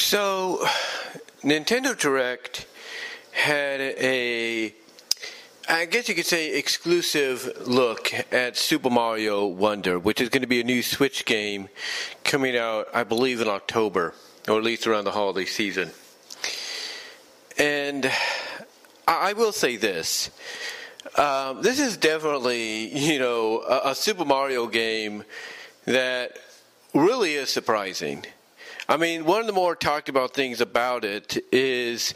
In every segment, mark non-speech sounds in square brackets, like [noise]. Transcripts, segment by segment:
So, Nintendo Direct had a, I guess you could say, exclusive look at Super Mario Wonder, which is going to be a new Switch game coming out, I believe, in October, or at least around the holiday season. And I will say this. Um, this is definitely, you know, a, a Super Mario game that really is surprising. I mean, one of the more talked about things about it is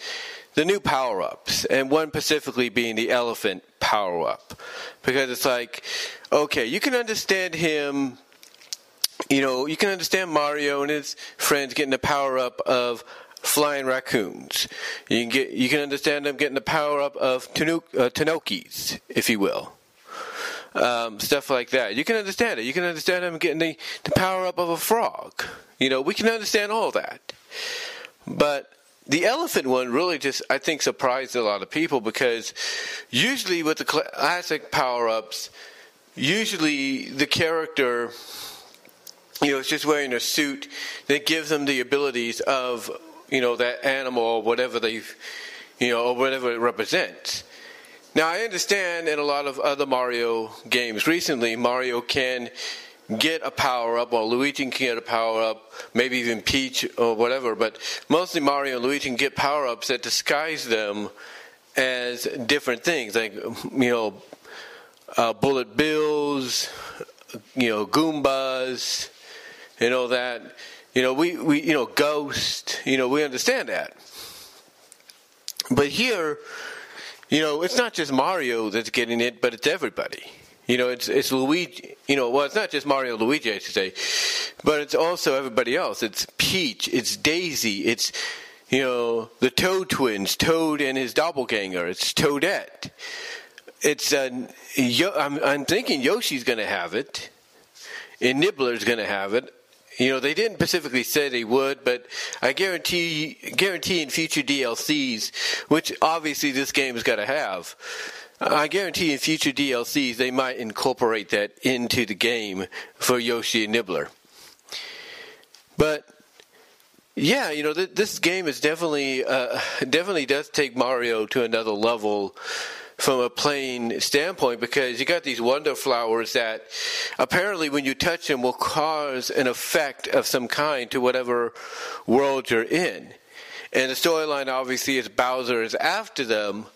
the new power ups, and one specifically being the elephant power up. Because it's like, okay, you can understand him, you know, you can understand Mario and his friends getting the power up of flying raccoons. You can get, you can understand them getting the power up of Tanookis, uh, if you will um, stuff like that. You can understand it. You can understand them getting the, the power up of a frog. You know, we can understand all that. But the elephant one really just, I think, surprised a lot of people because usually with the classic power ups, usually the character, you know, is just wearing a suit that gives them the abilities of, you know, that animal or whatever they've, you know, or whatever it represents. Now, I understand in a lot of other Mario games recently, Mario can get a power up, or Luigi can get a power up, maybe even Peach or whatever, but mostly Mario and Luigi can get power ups that disguise them as different things, like, you know, uh, bullet bills, you know, Goombas, you know, that, you know, we, we, you know, Ghost, you know, we understand that. But here, you know, it's not just Mario that's getting it, but it's everybody. You know, it's it's Luigi. You know, well, it's not just Mario, Luigi, I should say, but it's also everybody else. It's Peach, it's Daisy, it's you know the Toad twins, Toad and his doppelganger. It's Toadette. It's uh, Yo- I'm, I'm thinking Yoshi's going to have it, and Nibbler's going to have it. You know, they didn't specifically say they would, but I guarantee guarantee in future DLCs, which obviously this game is going to have. I guarantee in future DLCs they might incorporate that into the game for Yoshi and Nibbler. But yeah, you know, th- this game is definitely uh, definitely does take Mario to another level from a playing standpoint because you got these wonder flowers that apparently when you touch them will cause an effect of some kind to whatever world you're in. And the storyline obviously is Bowser is after them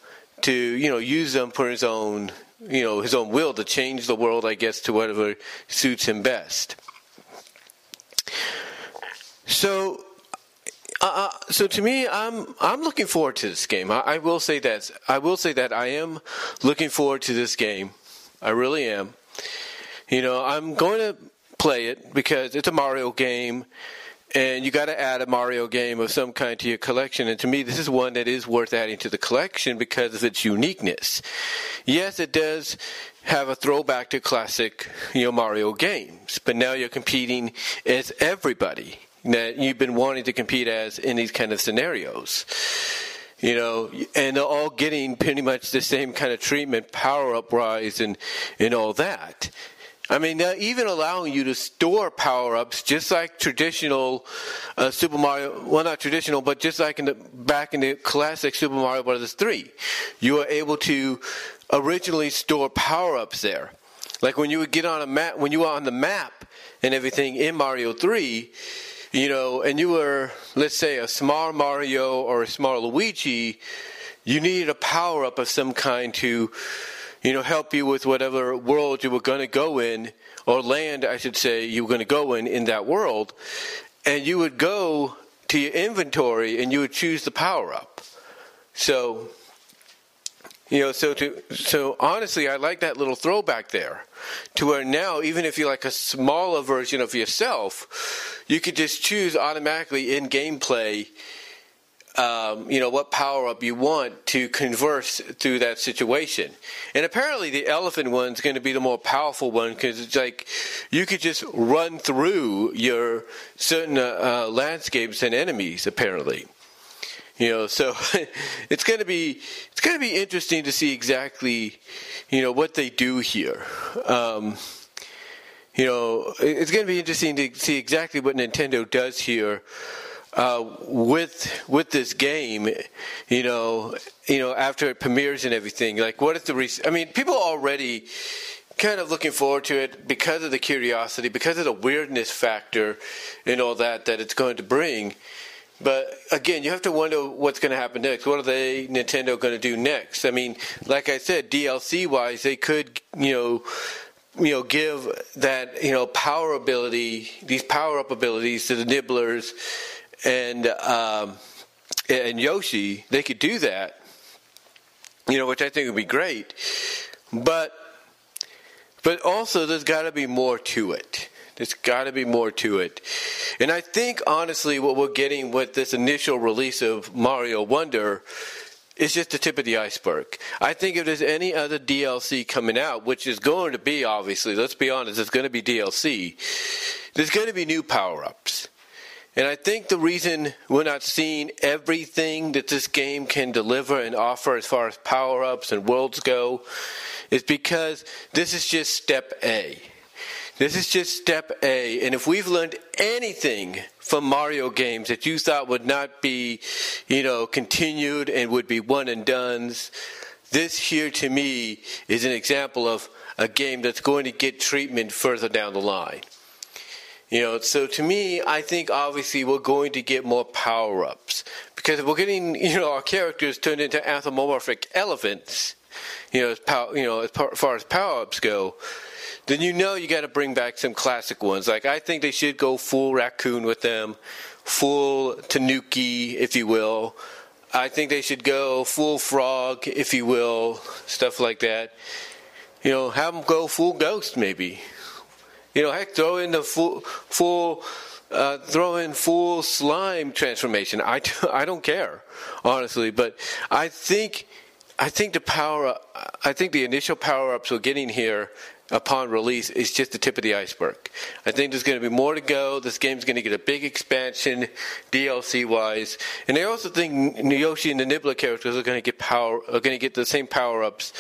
to, you know, use them for his own, you know, his own will to change the world, I guess, to whatever suits him best. So uh, uh, so to me, I'm I'm looking forward to this game. I, I, will say that I will say that I am looking forward to this game. I really am. You know, I'm going to play it because it's a Mario game, and you got to add a Mario game of some kind to your collection. And to me, this is one that is worth adding to the collection because of its uniqueness. Yes, it does have a throwback to classic, you know, Mario games, but now you're competing as everybody that you've been wanting to compete as in these kind of scenarios. You know, and they're all getting pretty much the same kind of treatment, power up rise, and and all that. I mean, even allowing you to store power ups, just like traditional uh, Super Mario. Well, not traditional, but just like in the back in the classic Super Mario Brothers three, you were able to originally store power ups there. Like when you would get on a map, when you were on the map and everything in Mario three you know, and you were, let's say, a small Mario or a small Luigi, you needed a power up of some kind to, you know, help you with whatever world you were going to go in, or land, I should say, you were going to go in in that world. And you would go to your inventory and you would choose the power up. So, you know, so to so honestly, I like that little throwback there, to where now even if you're like a smaller version of yourself, you could just choose automatically in gameplay. Um, you know what power up you want to converse through that situation, and apparently the elephant one's going to be the more powerful one because it's like you could just run through your certain uh, uh, landscapes and enemies. Apparently, you know, so [laughs] it's going to be it's going to be interesting to see exactly, you know, what they do here. Um, you know, it's going to be interesting to see exactly what Nintendo does here uh, with with this game, you know, you know, after it premieres and everything. Like, what is the? Re- I mean, people already kind of looking forward to it because of the curiosity, because of the weirdness factor, and all that that it's going to bring. But again, you have to wonder what's going to happen next. What are they Nintendo going to do next? I mean, like I said, DLC wise, they could you know you know give that you know power ability, these power up abilities to the nibblers and um, and Yoshi. They could do that, you know, which I think would be great. But but also, there's got to be more to it. There's got to be more to it. And I think, honestly, what we're getting with this initial release of Mario Wonder is just the tip of the iceberg. I think if there's any other DLC coming out, which is going to be, obviously, let's be honest, it's going to be DLC, there's going to be new power ups. And I think the reason we're not seeing everything that this game can deliver and offer as far as power ups and worlds go is because this is just step A. This is just step A. And if we've learned anything from Mario games that you thought would not be, you know, continued and would be one and done's, this here to me is an example of a game that's going to get treatment further down the line. You know, so to me, I think obviously we're going to get more power ups because we're getting, you know, our characters turned into anthropomorphic elephants. You know, as power, you know, as far as power ups go, then you know you got to bring back some classic ones. Like I think they should go full raccoon with them, full tanuki, if you will. I think they should go full frog, if you will, stuff like that. You know, have them go full ghost, maybe. You know, heck, throw in the full, full, uh, throw in full slime transformation. I, [laughs] I don't care, honestly, but I think, I think the power, I think the initial power ups we're getting here upon release is just the tip of the iceberg. I think there's going to be more to go. This game's going to get a big expansion, DLC wise, and I also think Yoshi and the Nibbler characters are going to get power, are going to get the same power ups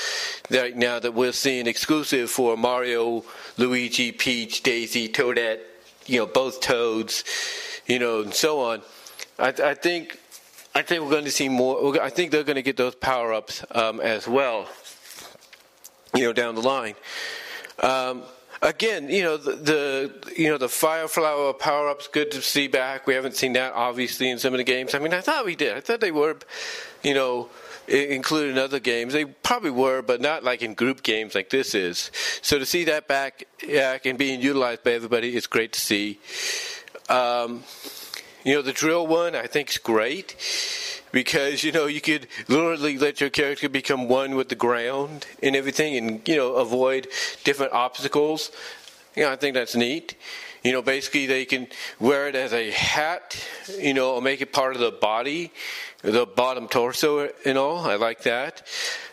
right now that we're seeing exclusive for Mario, Luigi, Peach, Daisy, Toadette, you know, both Toads, you know, and so on. I, I think. I think we're going to see more. I think they're going to get those power ups um, as well, you know, down the line. Um, again, you know the, the, you know the fire flower power ups. Good to see back. We haven't seen that obviously in some of the games. I mean, I thought we did. I thought they were, you know, included in other games. They probably were, but not like in group games like this is. So to see that back, yeah, and being utilized by everybody, it's great to see. Um, you know, the drill one I think is great because you know you could literally let your character become one with the ground and everything, and you know avoid different obstacles. You know, I think that's neat. You know, basically they can wear it as a hat, you know, or make it part of the body, the bottom torso and all. I like that.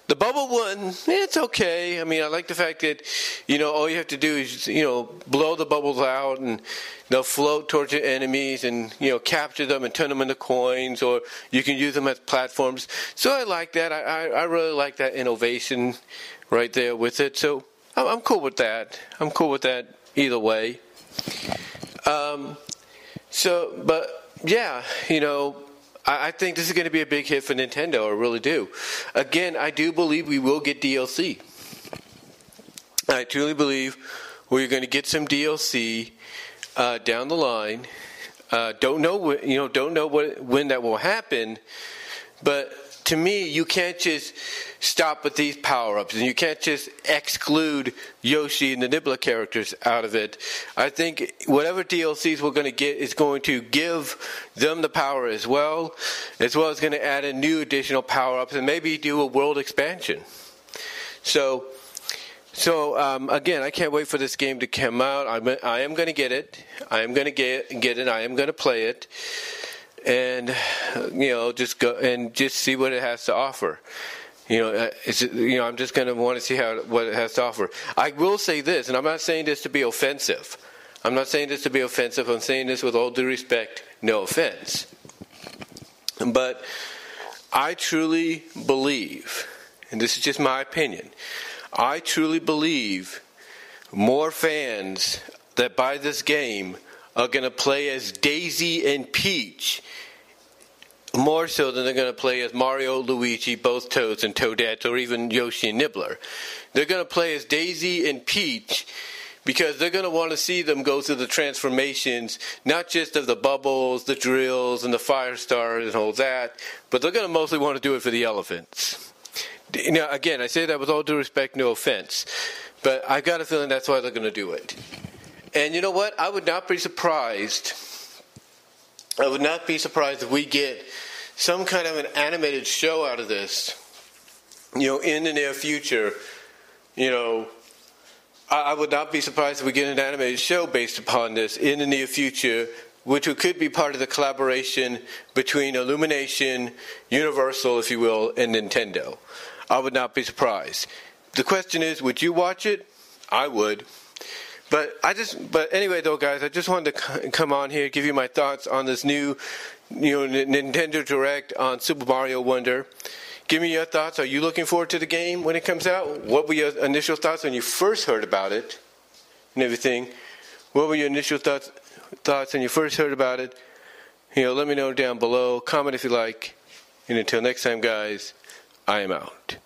The bubble one, it's okay. I mean, I like the fact that, you know, all you have to do is, you know, blow the bubbles out and they'll float towards your enemies and, you know, capture them and turn them into coins or you can use them as platforms. So I like that. I, I, I really like that innovation right there with it. So I'm, I'm cool with that. I'm cool with that either way. Um, so, but yeah, you know, I, think this is going to be a big hit for Nintendo. I really do. Again, I do believe we will get DLC. I truly believe we're going to get some DLC uh, down the line. Uh, don't know, you know, don't know what, when that will happen, but to me, you can't just stop with these power ups and you can't just exclude Yoshi and the Nibbler characters out of it. I think whatever DLCs we're going to get is going to give them the power as well, as well as going to add in new additional power ups and maybe do a world expansion. So, so um, again, I can't wait for this game to come out. I'm, I am going to get it. I am going to get get it. I am going to play it and you know just go and just see what it has to offer. You know, uh, you know, I'm just going to want to see how what it has to offer. I will say this, and I'm not saying this to be offensive. I'm not saying this to be offensive. I'm saying this with all due respect, no offense. But I truly believe, and this is just my opinion, I truly believe more fans that buy this game are going to play as Daisy and Peach. More so than they're going to play as Mario, Luigi, both Toads and Toadette, or even Yoshi and Nibbler. They're going to play as Daisy and Peach because they're going to want to see them go through the transformations, not just of the bubbles, the drills, and the fire stars and all that, but they're going to mostly want to do it for the elephants. Now, again, I say that with all due respect, no offense, but I've got a feeling that's why they're going to do it. And you know what? I would not be surprised. I would not be surprised if we get some kind of an animated show out of this, you know, in the near future. You know, I would not be surprised if we get an animated show based upon this in the near future, which could be part of the collaboration between Illumination, Universal, if you will, and Nintendo. I would not be surprised. The question is, would you watch it? I would. But I just, but anyway, though, guys, I just wanted to come on here, give you my thoughts on this new, you know, Nintendo Direct on Super Mario Wonder. Give me your thoughts. Are you looking forward to the game when it comes out? What were your initial thoughts when you first heard about it and everything? What were your initial thoughts thoughts when you first heard about it? You know, let me know down below. Comment if you like. And until next time, guys, I am out.